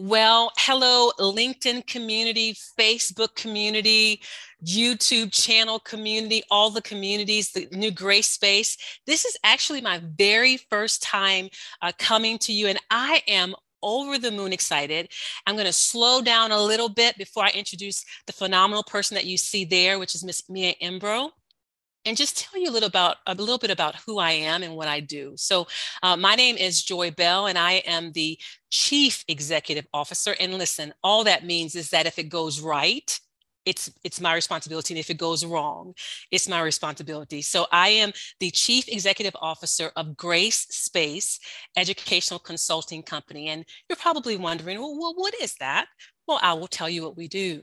Well, hello, LinkedIn community, Facebook community, YouTube channel community, all the communities, the new Grace Space. This is actually my very first time uh, coming to you, and I am over the moon excited. I'm going to slow down a little bit before I introduce the phenomenal person that you see there, which is Miss Mia Mbroh and just tell you a little about a little bit about who I am and what I do. So, uh, my name is Joy Bell, and I am the Chief Executive Officer. And listen, all that means is that if it goes right, it's it's my responsibility, and if it goes wrong, it's my responsibility. So, I am the Chief Executive Officer of Grace Space Educational Consulting Company, and you're probably wondering, well, well what is that? Well, I will tell you what we do.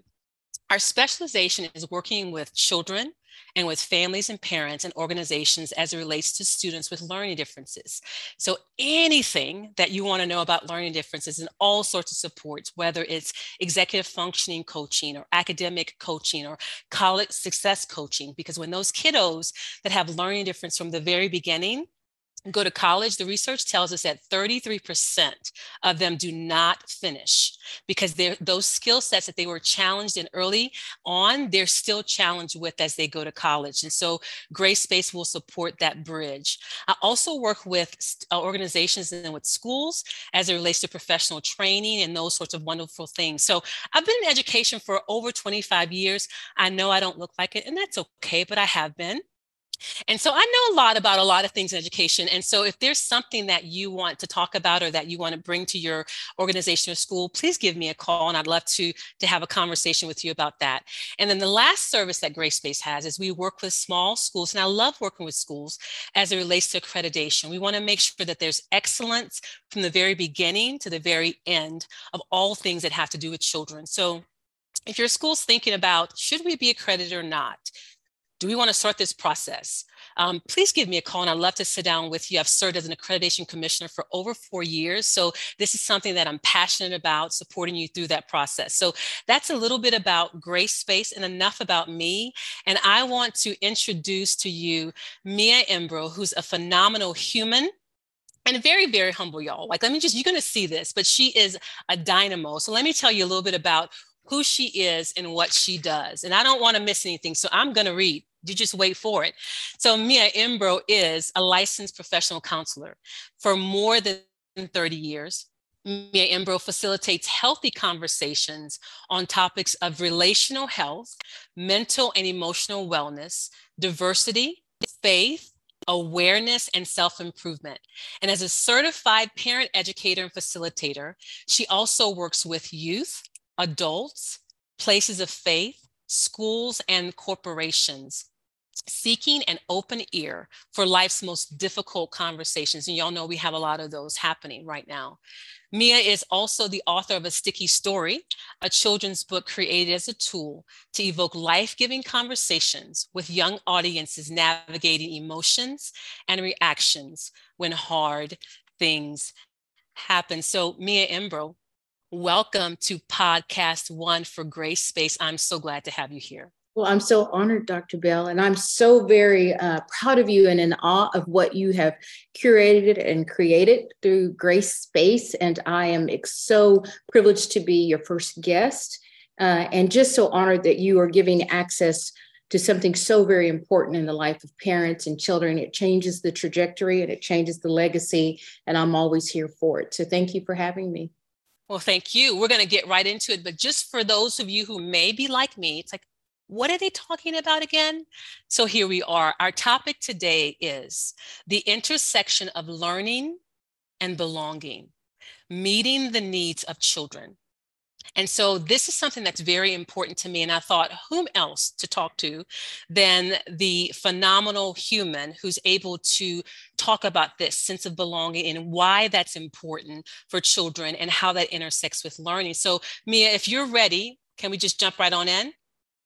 Our specialization is working with children and with families and parents and organizations as it relates to students with learning differences. So anything that you want to know about learning differences and all sorts of supports, whether it's executive functioning coaching or academic coaching or college success coaching, because when those kiddos that have learning difference from the very beginning, go to college, the research tells us that 33% of them do not finish because those skill sets that they were challenged in early on, they're still challenged with as they go to college. And so Grace Space will support that bridge. I also work with uh, organizations and with schools as it relates to professional training and those sorts of wonderful things. So I've been in education for over 25 years. I know I don't look like it, and that's okay, but I have been. And so I know a lot about a lot of things in education. And so if there's something that you want to talk about or that you want to bring to your organization or school, please give me a call and I'd love to, to have a conversation with you about that. And then the last service that Grace Space has is we work with small schools. And I love working with schools as it relates to accreditation. We want to make sure that there's excellence from the very beginning to the very end of all things that have to do with children. So if your school's thinking about should we be accredited or not, do we want to start this process? Um, please give me a call and I'd love to sit down with you. I've served as an accreditation commissioner for over four years. So this is something that I'm passionate about supporting you through that process. So that's a little bit about Grace Space and enough about me. And I want to introduce to you Mia Mbroh, who's a phenomenal human and very, very humble, y'all. Like, let me just, you're going to see this, but she is a dynamo. So let me tell you a little bit about who she is and what she does. And I don't want to miss anything. So I'm going to read. You just wait for it. So Mia Mbroh is a licensed professional counselor for more than 30 years. Mia Mbroh facilitates healthy conversations on topics of relational health, mental and emotional wellness, diversity, faith, awareness, and self improvement. And as a certified parent educator and facilitator, she also works with youth, adults, places of faith, schools, and corporations seeking an open ear for life's most difficult conversations. And y'all know we have a lot of those happening right now. Mia is also the author of A Sticky Story, a children's book created as a tool to evoke life giving conversations with young audiences navigating emotions and reactions when hard things happen. So, Mia Mbroh, Welcome to Podcast One for Grace Space. I'm so glad to have you here. Well, I'm so honored, Dr. Bell, and I'm so very uh, proud of you and in awe of what you have curated and created through Grace Space. And I am so privileged to be your first guest uh, and just so honored that you are giving access to something so very important in the life of parents and children. It changes the trajectory and it changes the legacy, and I'm always here for it. So thank you for having me. Well, thank you. We're going to get right into it. But just for those of you who may be like me, it's like, what are they talking about again? So here we are. Our topic today is the intersection of learning and belonging, meeting the needs of children. And so this is something that's very important to me. And I thought, whom else to talk to than the phenomenal human who's able to talk about this sense of belonging and why that's important for children and how that intersects with learning. So, Mia, if you're ready, can we just jump right on in?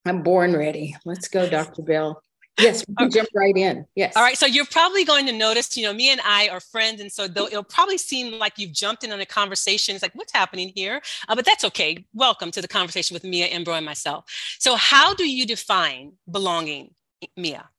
I'm born ready. Let's go, Dr. Bell. Yes, we can jump right in. Yes. All right. So you're probably going to notice, you know, me and I are friends. And so it'll probably seem like you've jumped in on a conversation. It's like, what's happening here? Uh, but that's okay. Welcome to the conversation with Mia Mbroh and myself. So, how do you define belonging, Mia?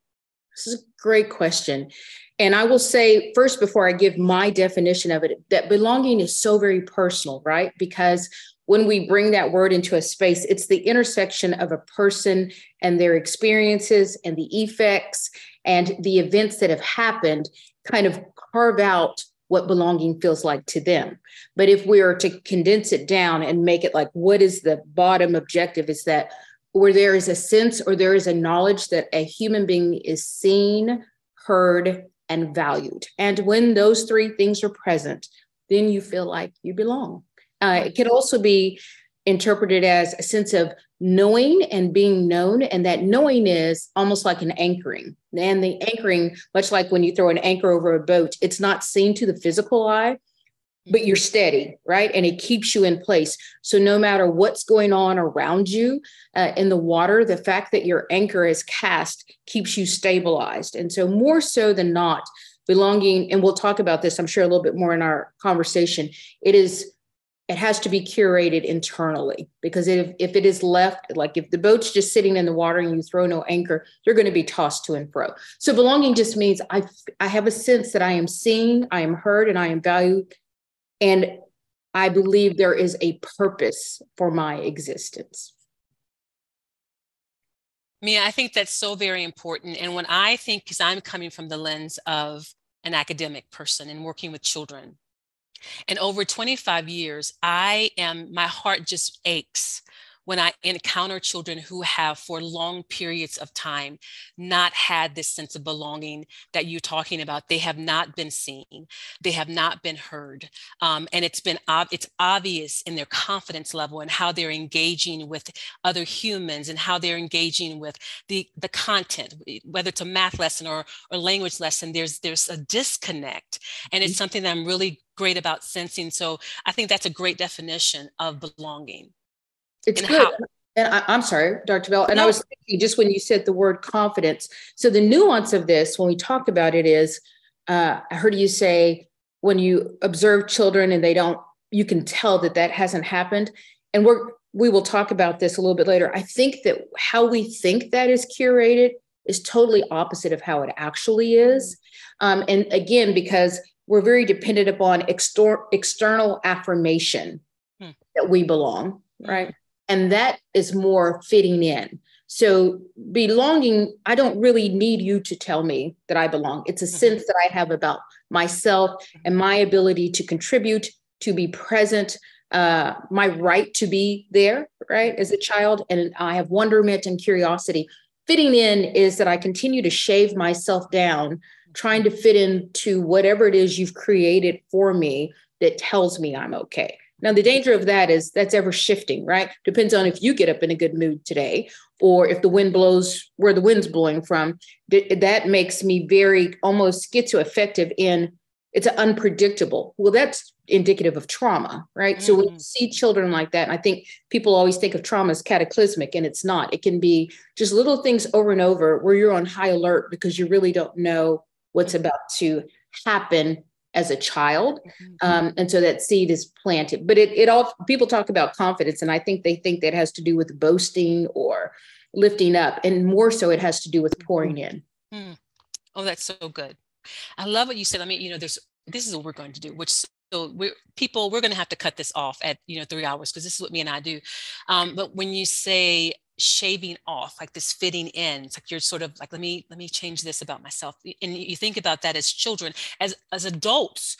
This is a great question. And I will say first, before I give my definition of it, that belonging is so very personal, right? Because when we bring that word into a space, it's the intersection of a person and their experiences and the effects and the events that have happened kind of carve out what belonging feels like to them. But if we are to condense it down and make it like, what is the bottom objective? Is that where there is a sense or there is a knowledge that a human being is seen, heard, and valued. And when those three things are present, then you feel like you belong. Uh, it can also be interpreted as a sense of knowing and being known. And that knowing is almost like an anchoring. And the anchoring, much like when you throw an anchor over a boat, it's not seen to the physical eye, but you're steady, right? And it keeps you in place. So no matter what's going on around you uh, in the water, the fact that your anchor is cast keeps you stabilized. And so, more so than not, belonging, and we'll talk about this, I'm sure, a little bit more in our conversation, it is it has to be curated internally because if, if it is left like if the boat's just sitting in the water and you throw no anchor you're going to be tossed to and fro so belonging just means i i have a sense that i am seen i am heard and i am valued and i believe there is a purpose for my existence Mia, I think that's so very important. And when I think, because I'm coming from the lens of an academic person and working with children, and over 25 years, I am, my heart just aches when I encounter children who have, for long periods of time, not had this sense of belonging that you're talking about. They have not been seen, they have not been heard, um, and it's been it's obvious in their confidence level and how they're engaging with other humans and how they're engaging with the the content, whether it's a math lesson or or language lesson. There's there's a disconnect, and it's mm-hmm. something that I'm really great about sensing. So I think that's a great definition of belonging. It's and good. How- and I, am sorry, Dr. Bell. And no. I was thinking just when you said the word confidence. So the nuance of this, when we talk about it, is uh, I heard you say when you observe children and they don't, you can tell that that hasn't happened. And we're we will talk about this a little bit later. I think that how we think that is curated is totally opposite of how it actually is. Um, and again, because we're very dependent upon extor- external affirmation hmm. that we belong, right? And that is more fitting in. So belonging i don't really need you to tell me that i belong. It's a mm-hmm. sense that i have about myself and my ability to contribute to be present uh, my right to be there right as a child. And i have wonderment and curiosity. Fitting in is that i continue to shave myself down trying to fit into whatever it is you've created for me that tells me i'm okay now, the danger of that is that's ever shifting, right? Depends on if you get up in a good mood today or if the wind blows where the wind's blowing from. That makes me very almost schizoaffective in it's unpredictable. Well, that's indicative of trauma, right? Mm. So when you mm. see children like that, I think people always think of trauma as cataclysmic, and it's not. It can be just little things over and over where you're on high alert because you really don't know what's about to happen as a child mm-hmm. um, and so that seed is planted. But it, it all people talk about confidence and i think they think that has to do with boasting or lifting up and more so it has to do with pouring in. Mm. oh that's so good. I love what you said. I mean you know there's this is what we're going to do which so we're people we're going to have to cut this off at you know three hours because this is what me and i do. Um, but when you say shaving off like this fitting in it's like you're sort of like let me let me change this about myself and you think about that as children as as adults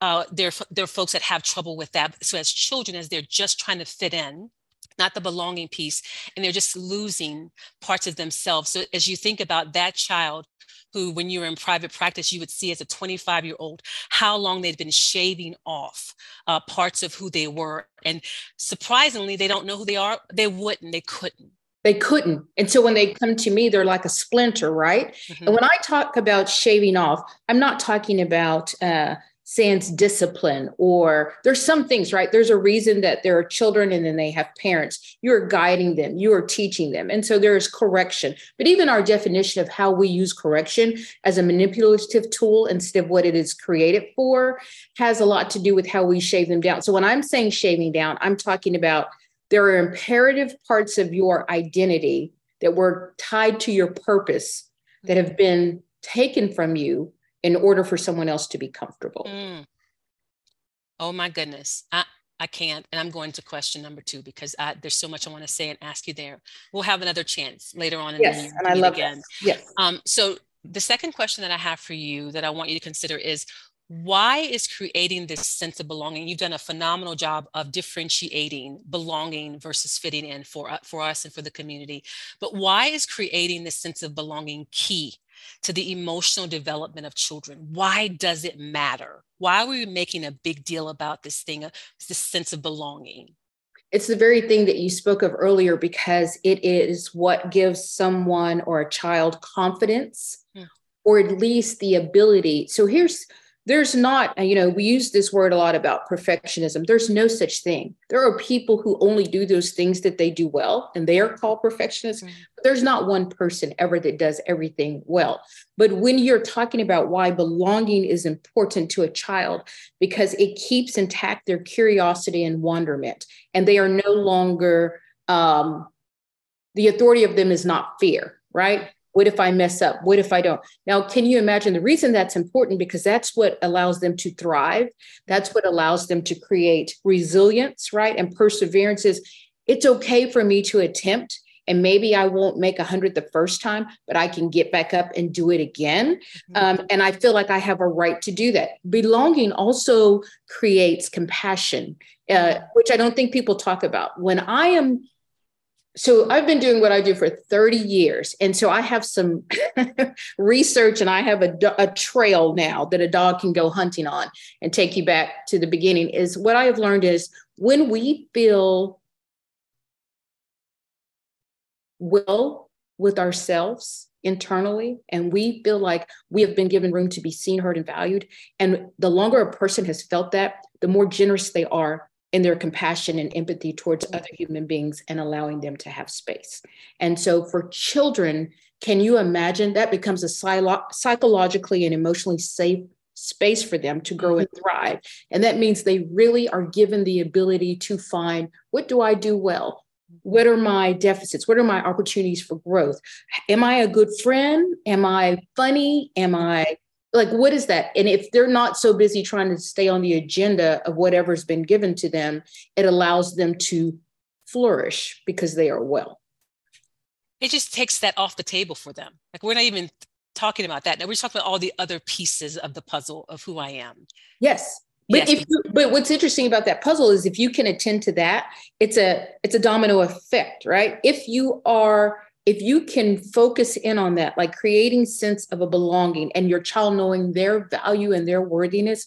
uh, there, there are folks that have trouble with that. So as children, as they're just trying to fit in, not the belonging piece, and they're just losing parts of themselves. So as you think about that child who, when you were in private practice, you would see as a 25 year old how long they'd been shaving off uh, parts of who they were. And surprisingly, they don't know who they are. They wouldn't, they couldn't. They couldn't. And so when they come to me, they're like a splinter, right? Mm-hmm. And when I talk about shaving off, I'm not talking about, uh, sans discipline or there's some things right there's a reason that there are children and then they have parents you're guiding them you are teaching them and so there's correction but even our definition of how we use correction as a manipulative tool instead of what it is created for has a lot to do with how we shave them down so when i'm saying shaving down i'm talking about there are imperative parts of your identity that were tied to your purpose that have been taken from you in order for someone else to be comfortable. Mm. Oh my goodness. I, I can't. And I'm going to question number two because I, there's so much I want to say and ask you there. We'll have another chance later on. In yes, and I love again. Yes. Um, so the second question that I have for you that I want you to consider is why is creating this sense of belonging you've done a phenomenal job of differentiating belonging versus fitting in for, uh, for us and for the community but why is creating this sense of belonging key to the emotional development of children? Why does it matter? Why are we making a big deal about this thing uh, this sense of belonging? It's the very thing that you spoke of earlier because it is what gives someone or a child confidence hmm. or at least the ability. So here's there's not, you know, we use this word a lot about perfectionism. There's no such thing. There are people who only do those things that they do well, and they are called perfectionists. Mm-hmm. There's not one person ever that does everything well. But when you're talking about why belonging is important to a child, because it keeps intact their curiosity and wonderment, and they are no longer, um, the authority of them is not fear, right? What if I mess up? What if I don't? Now, can you imagine the reason that's important? Because that's what allows them to thrive. That's what allows them to create resilience, right? And perseverance is it's okay for me to attempt. And maybe I won't make a hundred the first time, but I can get back up and do it again. Mm-hmm. Um, and I feel like I have a right to do that. Belonging also creates compassion, uh, which I don't think people talk about. When I am so I've been doing what I do for 30 years. And so I have some research and I have a, a trail now that a dog can go hunting on and take you back to the beginning is what I have learned is when we feel well with ourselves internally and we feel like we have been given room to be seen, heard, and valued. And the longer a person has felt that, the more generous they are in their compassion and empathy towards other human beings and allowing them to have space. And so for children, can you imagine that becomes a psychologically and emotionally safe space for them to grow and mm-hmm. thrive? And that means they really are given the ability to find what do I do well? What are my deficits? What are my opportunities for growth? Am I a good friend? Am I funny? Am I like what is that? And if they're not so busy trying to stay on the agenda of whatever's been given to them it allows them to flourish because they are well. It just takes that off the table for them. Like we're not even talking about that. Now we're talking about all the other pieces of the puzzle of who i am. Yes. But yes. if you, but what's interesting about that puzzle is if you can attend to that it's a it's a domino effect right? If you are if you can focus in on that like creating sense of a belonging and your child knowing their value and their worthiness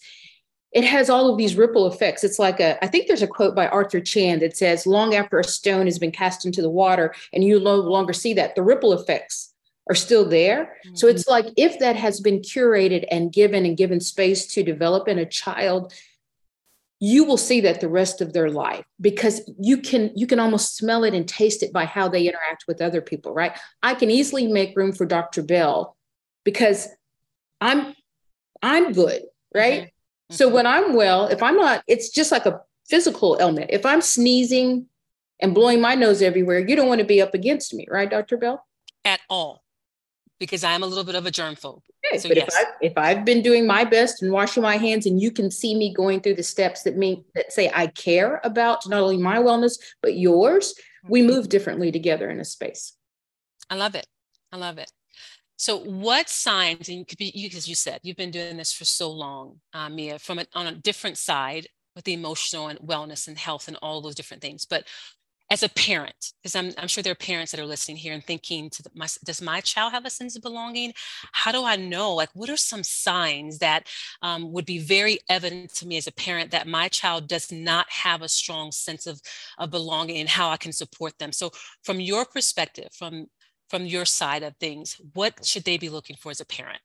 it has all of these ripple effects it's like a i think there's a quote by arthur chan that says long after a stone has been cast into the water and you no longer see that the ripple effects are still there mm-hmm. so it's like if that has been curated and given and given space to develop in a child you will see that the rest of their life because you can you can almost smell it and taste it by how they interact with other people right? I can easily make room for dr bell because i'm i'm good right? Mm-hmm. so when i'm well if i'm not it's just like a physical ailment. If i'm sneezing and blowing my nose everywhere you don't want to be up against me right dr bell? At all because i'm a little bit of a germ phobe Okay, so but yes. if, I, if I've been doing my best and washing my hands, and you can see me going through the steps that mean that say I care about not only my wellness but yours, we mm-hmm. move differently together in a space. I love it. I love it. So, what signs, and you, as you said, you've been doing this for so long, uh, Mia, from on a different side with the emotional and wellness and health and all those different things. But as a parent, because I'm, I'm sure there are parents that are listening here and thinking, to the, my, does my child have a sense of belonging? How do I know? Like, what are some signs that um, would be very evident to me as a parent that my child does not have a strong sense of, of belonging and how I can support them? So, from your perspective, from from your side of things, what should they be looking for as a parent?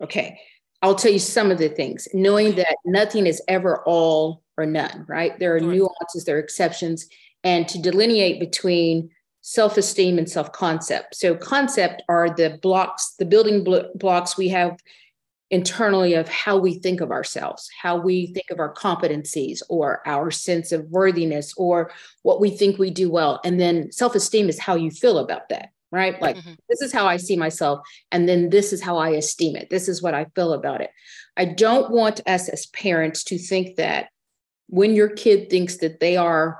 Okay, I'll tell you some of the things. Knowing that nothing is ever all or none, right? There are sure. nuances, there are exceptions and to delineate between self esteem and self concept. So, concept are the blocks, the building blocks we have internally of how we think of ourselves, how we think of our competencies or our sense of worthiness or what we think we do well. And then self esteem is how you feel about that, right? Like, mm-hmm. this is how I see myself. And then this is how I esteem it. This is what I feel about it. I don't want us as parents to think that when your kid thinks that they are,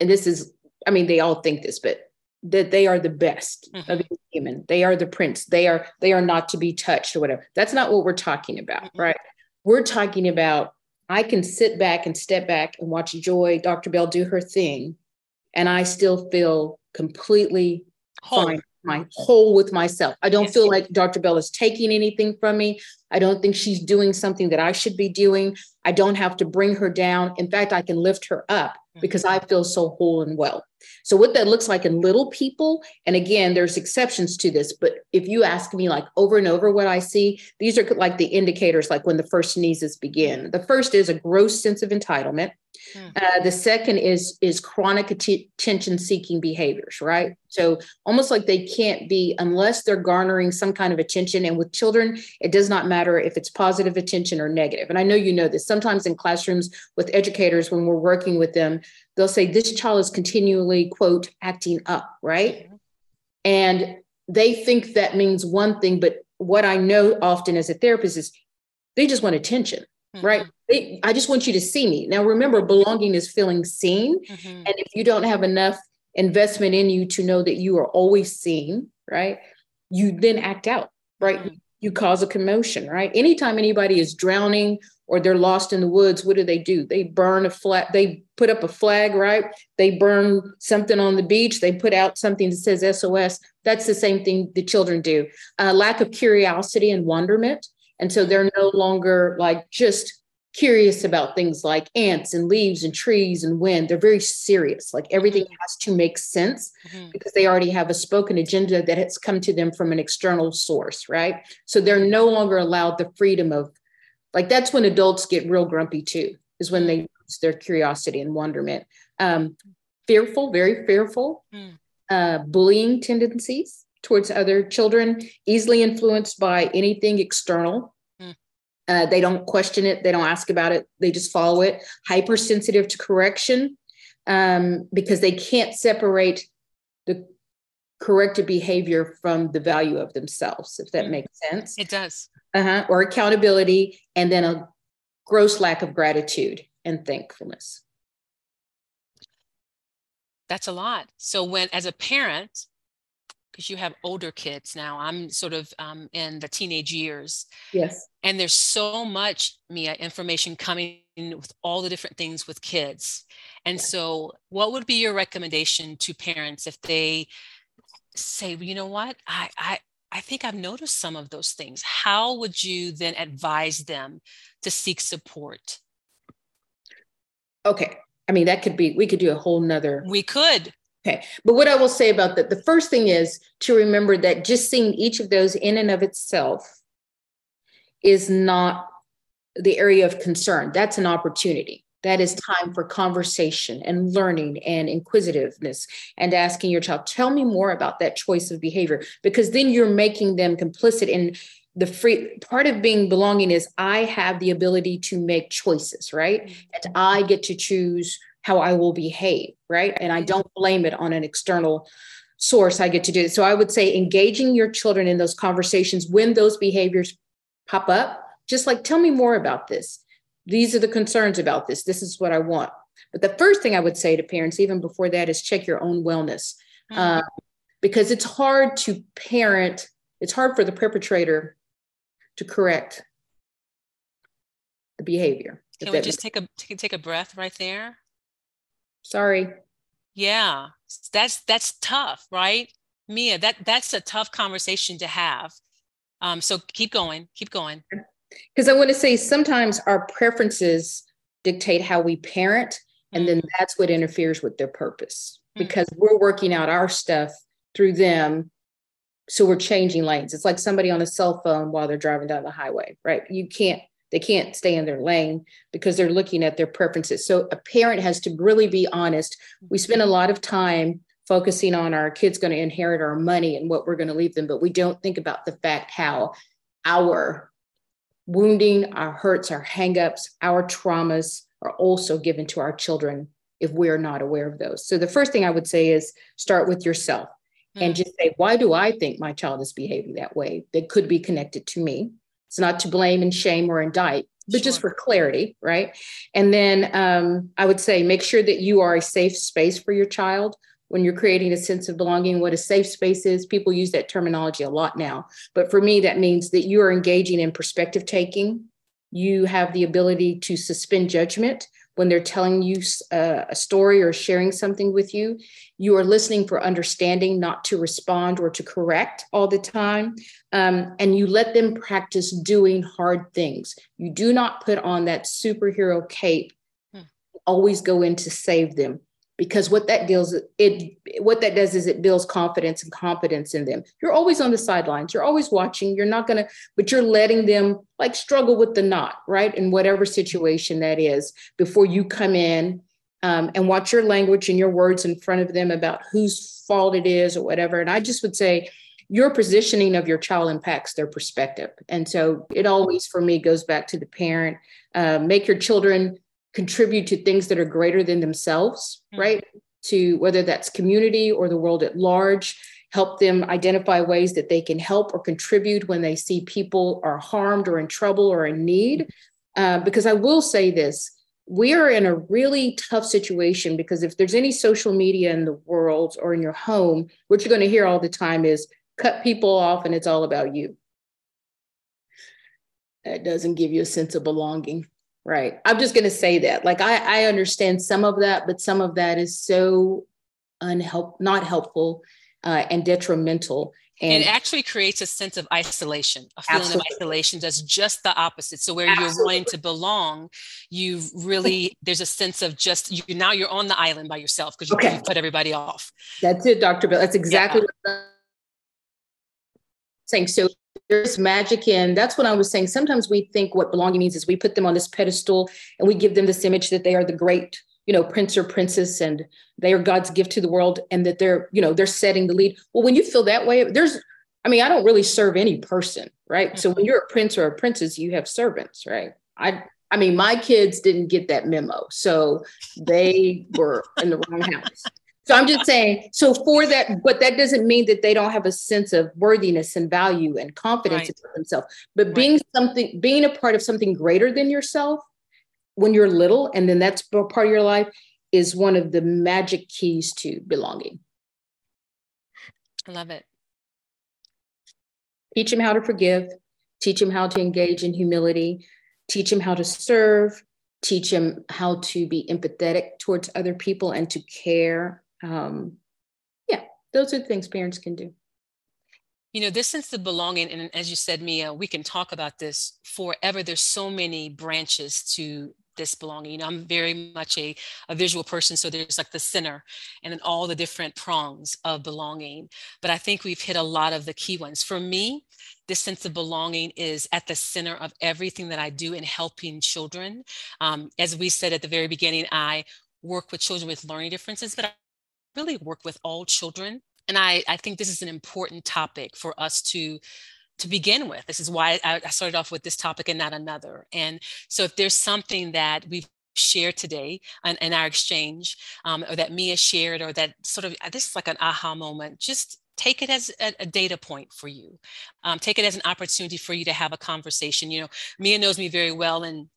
and this is, I mean, they all think this, but that they are the best mm-hmm. of human. They are the prince. They are, they are not to be touched or whatever. That's not what we're talking about, mm-hmm. right? We're talking about I can sit back and step back and watch Joy, Dr. Bell do her thing, and I still feel completely whole. fine, my whole with myself. I don't feel like Dr. Bell is taking anything from me. I don't think she's doing something that I should be doing. I don't have to bring her down. In fact, I can lift her up mm-hmm. because I feel so whole and well. So, what that looks like in little people, and again, there's exceptions to this, but if you ask me like over and over what I see, these are like the indicators, like when the first sneezes begin. The first is a gross sense of entitlement. Hmm. Uh, the second is is chronic attention seeking behaviors, right? So almost like they can't be unless they're garnering some kind of attention. And with children, it does not matter if it's positive attention or negative. And I know you know this. Sometimes in classrooms with educators, when we're working with them, they'll say this child is continually quote acting up, right? And they think that means one thing, but what I know often as a therapist is they just want attention mm-hmm. right? They, I just want you to see me. Now, remember, belonging is feeling seen. Mm-hmm. And if you don't have enough investment in you to know that you are always seen, right? You then act out, right? Mm-hmm. You cause a commotion, right? Anytime anybody is drowning or they're lost in the woods, what do they do? They burn a flag, they put up a flag, right? They burn something on the beach, they put out something that says SOS. That's the same thing the children do. Uh, lack of curiosity and wonderment. And so they're no longer like just curious about things like ants and leaves and trees and wind. They're very serious. Like everything mm-hmm. has to make sense mm-hmm. because they already have a spoken agenda that has come to them from an external source, right? So they're no longer allowed the freedom of, like, that's when adults get real grumpy too, is when they lose their curiosity and wonderment. Um, fearful, very fearful, mm. uh, bullying tendencies towards other children, easily influenced by anything external. Uh, they don't question it, they don't ask about it, they just follow it. Hypersensitive to correction um, because they can't separate the corrected behavior from the value of themselves, if that makes sense. It does. Uh-huh. Or accountability, and then a gross lack of gratitude and thankfulness. That's a lot. So, when as a parent, because you have older kids now. I'm sort of um, in the teenage years. Yes. And there's so much, Mia, information coming with all the different things with kids. And so, what would be your recommendation to parents if they say, well, you know what, I, I, I think I've noticed some of those things. How would you then advise them to seek support? Okay. I mean, that could be, we could do a whole nother. We could. Okay. But what I will say about that, the first thing is to remember that just seeing each of those in and of itself is not the area of concern. That's an opportunity. That is time for conversation and learning and inquisitiveness and asking your child, tell me more about that choice of behavior, because then you're making them complicit in the free part of being belonging is I have the ability to make choices, right? Mm-hmm. And I get to choose how I will behave, right? And I don't blame it on an external source. I get to do it. So I would say engaging your children in those conversations when those behaviors pop up, just like, tell me more about this. These are the concerns about this. This is what I want. But the first thing I would say to parents, even before that, is check your own wellness. Mm-hmm. Uh, because it's hard to parent, it's hard for the perpetrator to correct the behavior. Can we just take a take a breath right there? Sorry. Yeah, that's that's tough, right? Mia, that that's a tough conversation to have. Um, so keep going, keep going. Because I want to say sometimes our preferences dictate how we parent, and mm-hmm. then that's what interferes with their purpose. Mm-hmm. Because we're working out our stuff through them, so we're changing lanes. It's like somebody on a cell phone while they're driving down the highway, right? You can't they can't stay in their lane because they're looking at their preferences. So a parent has to really be honest. We spend a lot of time focusing on our kids going to inherit our money and what we're going to leave them, but we don't think about the fact how our wounding, our hurts, our hangups, our traumas are also given to our children if we're not aware of those. So the first thing I would say is start with yourself. mm. and just say, why do I think my child is behaving that way? That could be connected to me. It's not to blame and shame or indict, but sure. just for clarity, right? And then um, I would say make sure that you are a safe space for your child when you're creating a sense of belonging, what a safe space is. People use that terminology a lot now. But for me, that means that you are engaging in perspective taking. You have the ability to suspend judgment when they're telling you uh, a story or sharing something with you. You are listening for understanding, not to respond or to correct all the time. Um, and you let them practice doing hard things. You do not put on that superhero cape, hmm. always go in to save them because what that deals it what that does is it builds confidence and competence in them. You're always on the sidelines. You're always watching. You're not going to but you're letting them like struggle with the knot right in whatever situation that is before you come in um, and watch your language and your words in front of them about whose fault it is or whatever. And i just would say your positioning of your child impacts their perspective and so it always for me goes back to the parent uh, make your children contribute to things that are greater than themselves, mm-hmm. right? To whether that's community or the world at large, help them identify ways that they can help or contribute when they see people are harmed or in trouble or in need. Uh, because I will say this we are in a really tough situation because if there's any social media in the world or in your home, what you're going to hear all the time is cut people off and it's all about you. That doesn't give you a sense of belonging. Right. I'm just going to say that. Like, I, I understand some of that, but some of that is so unhelp, not helpful uh, and detrimental. And it actually creates a sense of isolation. A feeling absolutely. of isolation does just the opposite. So where absolutely. you're wanting to belong, you really there's a sense of just you now you're on the island by yourself because you, okay. put everybody off. That's it, Dr. Bell. That's exactly yeah. Saying. So there's magic in that's what i was saying sometimes we think what belonging means is we put them on this pedestal and we give them this image that they are the great you know prince or princess and they are god's gift to the world and that they're you know they're setting the lead well when you feel that way there's i mean i don't really serve any person right mm-hmm. so when you're a prince or a princess you have servants right i i mean my kids didn't get that memo so they were in the wrong house so I'm just saying, so for that, but that doesn't mean that they don't have a sense of worthiness and value and confidence right. in themselves. But right. being something, being a part of something greater than yourself when you're little, and then that's part of your life, is one of the magic keys to belonging. I love it. Teach them how to forgive, teach them how to engage in humility, teach them how to serve, teach them how to be empathetic towards other people and to care um, yeah, those are things parents can do. You know, this sense of belonging, and as you said, Mia, we can talk about this forever. There's so many branches to this belonging. You know, I'm very much a, a visual person, so there's like the center and then all the different prongs of belonging. But I think we've hit a lot of the key ones. For me, this sense of belonging is at the center of everything that I do in helping children. Um, as we said at the very beginning, I work with children with learning differences, but really work with all children. And I, I think this is an important topic for us to to begin with. This is why I, I started off with this topic and not another. And so if there's something that we've shared today in, in our exchange, um, or that Mia shared, or that sort of this is like an aha moment, just take it as a, a data point for you. Um, take it as an opportunity for you to have a conversation. You know, Mia knows me very well, and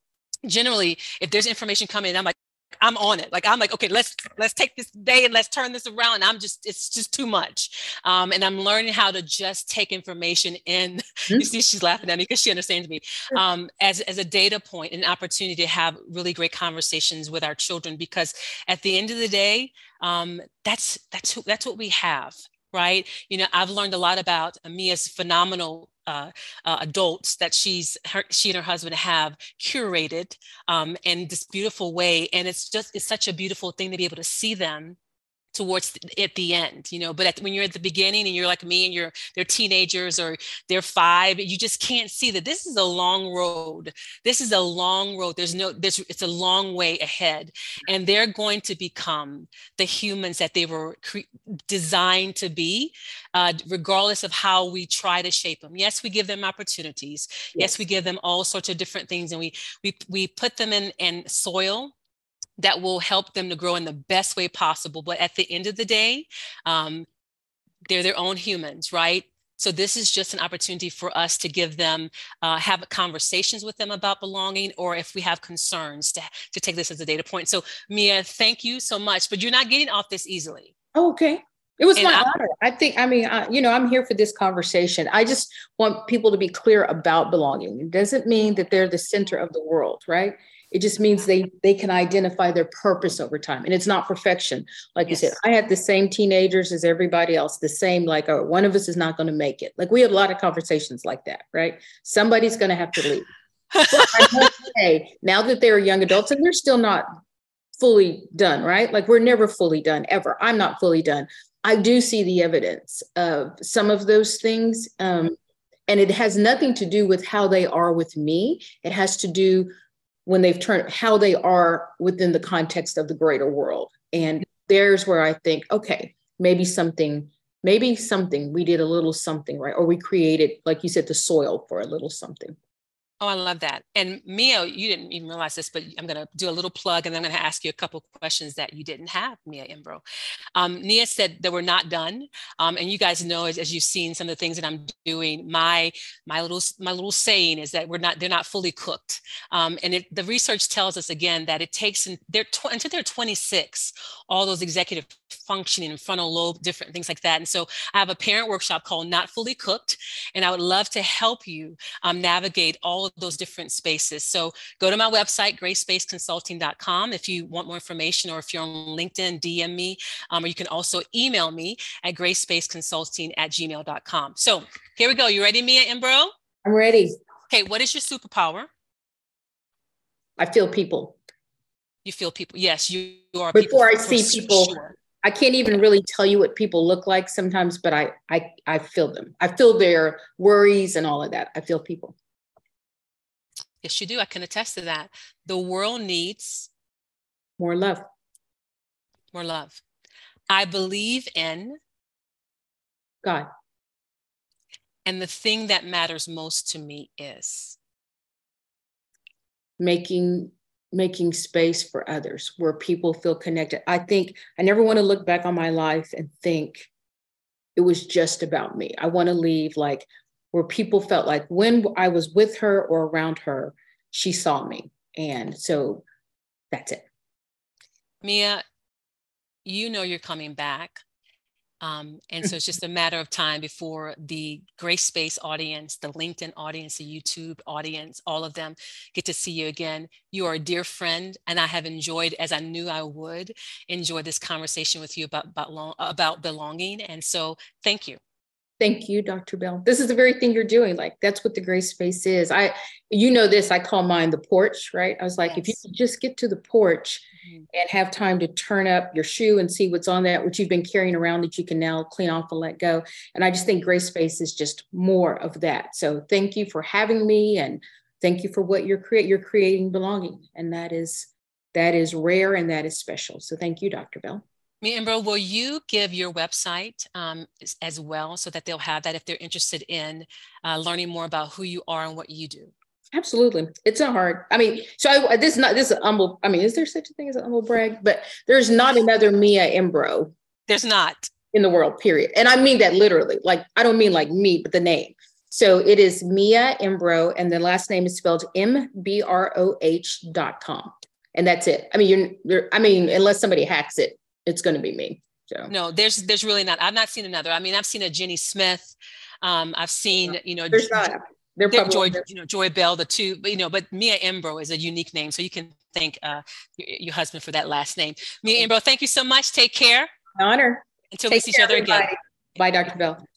generally, if there's information coming, I'm like, I'm on it. Like I'm like, okay, let's let's take this day and let's turn this around. And I'm just, it's just too much. Um, and I'm learning how to just take information in. Mm-hmm. You see, she's laughing at me because she understands me. Um, as as a data point, an opportunity to have really great conversations with our children. Because at the end of the day, um, that's that's that's what we have right? You know, I've learned a lot about Mia's phenomenal uh, uh, adults that she's her, she and her husband have curated um, in this beautiful way, and it's just it's such a beautiful thing to be able to see them towards the, at the end you know but at, when you're at the beginning and you're like me and you're they're teenagers or they're five you just can't see that this is a long road. This is a long road. There's no there's it's a long way ahead. And they're going to become the humans that they were cre- designed to be uh, regardless of how we try to shape them. Yes we give them opportunities. Yes. yes. we give them all sorts of different things and we we we put them in in soil that will help them to grow in the best way possible. But at the end of the day, um, they're their own humans, right? So this is just an opportunity for us to give them, uh, have conversations with them about belonging, or if we have concerns to, to take this as a data point. So Mia, thank you so much, but you're not getting off this easily. Oh, okay. It was and my I, honor. I think, I mean, I, you know, I'm here for this conversation. I just want people to be clear about belonging. It doesn't mean that they're the center of the world, right? It just means they they can identify their purpose over time, and it's not perfection. Like yes. you said, I had the same teenagers as everybody else. The same, like, oh, one of us is not going to make it. Like we had a lot of conversations like that, right? Somebody's going to have to leave. I say, now that they're young adults and they're still not fully done, right? Like we're never fully done ever. I'm not fully done. I do see the evidence of some of those things. Um, and it has nothing to do with how they are with me. It has to do when they've turned how they are within the context of the greater world. And there's where I think, okay, maybe something, maybe something, we did a little something, right? Or we created, like you said, the soil for a little something. Oh, I love that. And Mia, you didn't even realize this, but I'm going to do a little plug and I'm going to ask you a couple questions that you didn't have, Mia Mbroh. Um, Nia said that we're not done. Um, and you guys know, as, as, you've seen some of the things that I'm doing, my, my little, my little saying is that we're not, they're not fully cooked. Um, and it, the research tells us again, that it takes, in, they're tw- until they're 26, all those executive functioning and frontal lobe, different things like that. And so I have a parent workshop called Not Fully Cooked, and I would love to help you um, navigate all those different spaces. So go to my website, gracespaceconsulting.com, if you want more information, or if you're on LinkedIn, DM me, um, or you can also email me at gracespaceconsulting at gmail.com. So here we go. You ready, Mia Mbroh? I'm ready. Okay, what is your superpower? I feel people. You feel people. Yes, you, you are. Before I see people, sure. I can't even really tell you what people look like sometimes, but I I I feel them. I feel their worries and all of that. I feel people. Yes, you do. I can attest to that. The world needs more love. More love. I believe in God. And the thing that matters most to me is making making space for others where people feel connected. I think I never want to look back on my life and think it was just about me. I want to leave like where people felt like when I was with her or around her, she saw me. And so that's it. Mia, you know you're coming back. Um, and so it's just a matter of time before the Grace Space audience, the LinkedIn audience, the YouTube audience, all of them get to see you again. You are a dear friend, and I have enjoyed, as I knew I would, enjoy this conversation with you about, about, about belonging. And so thank you. Thank you, Dr. Bell. This is the very thing you're doing. Like that's what the grace space is. I, you know, this. I call mine the porch, right? I was like, yes. if you could just get to the porch mm-hmm. and have time to turn up your shoe and see what's on that, which you've been carrying around that you can now clean off and let go. And I just think grace space is just more of that. So thank you for having me, and thank you for what you're create. You're creating belonging, and that is that is rare and that is special. So thank you, Dr. Bell. And will you give your website um, as well so that they'll have that if they're interested in uh, learning more about who you are and what you do? Absolutely. It's not hard. I mean, so I, this is not, this is humble. I mean, is there such a thing as an humble brag? But there's not another Mia Mbroh. There's not. In the world, period. And I mean that literally. Like, I don't mean like me, but the name. So it is Mia Mbroh, and the last name is spelled M B R O H dot com. And that's it. I mean, you're, you're I mean, unless somebody hacks it, it's going to be me. So no, there's there's really not. I've not seen another. I mean, I've seen a Jenny Smith. Um, I've seen you know. There's not. They're probably Joy, you know, Joy Bell, the two, but you know, but Mia Mbroh is a unique name, so you can thank uh, your, your husband for that last name. Mia Mbroh, thank you so much. Take care. honor. Until Take we see each other everybody. again. Bye, Dr. Bell.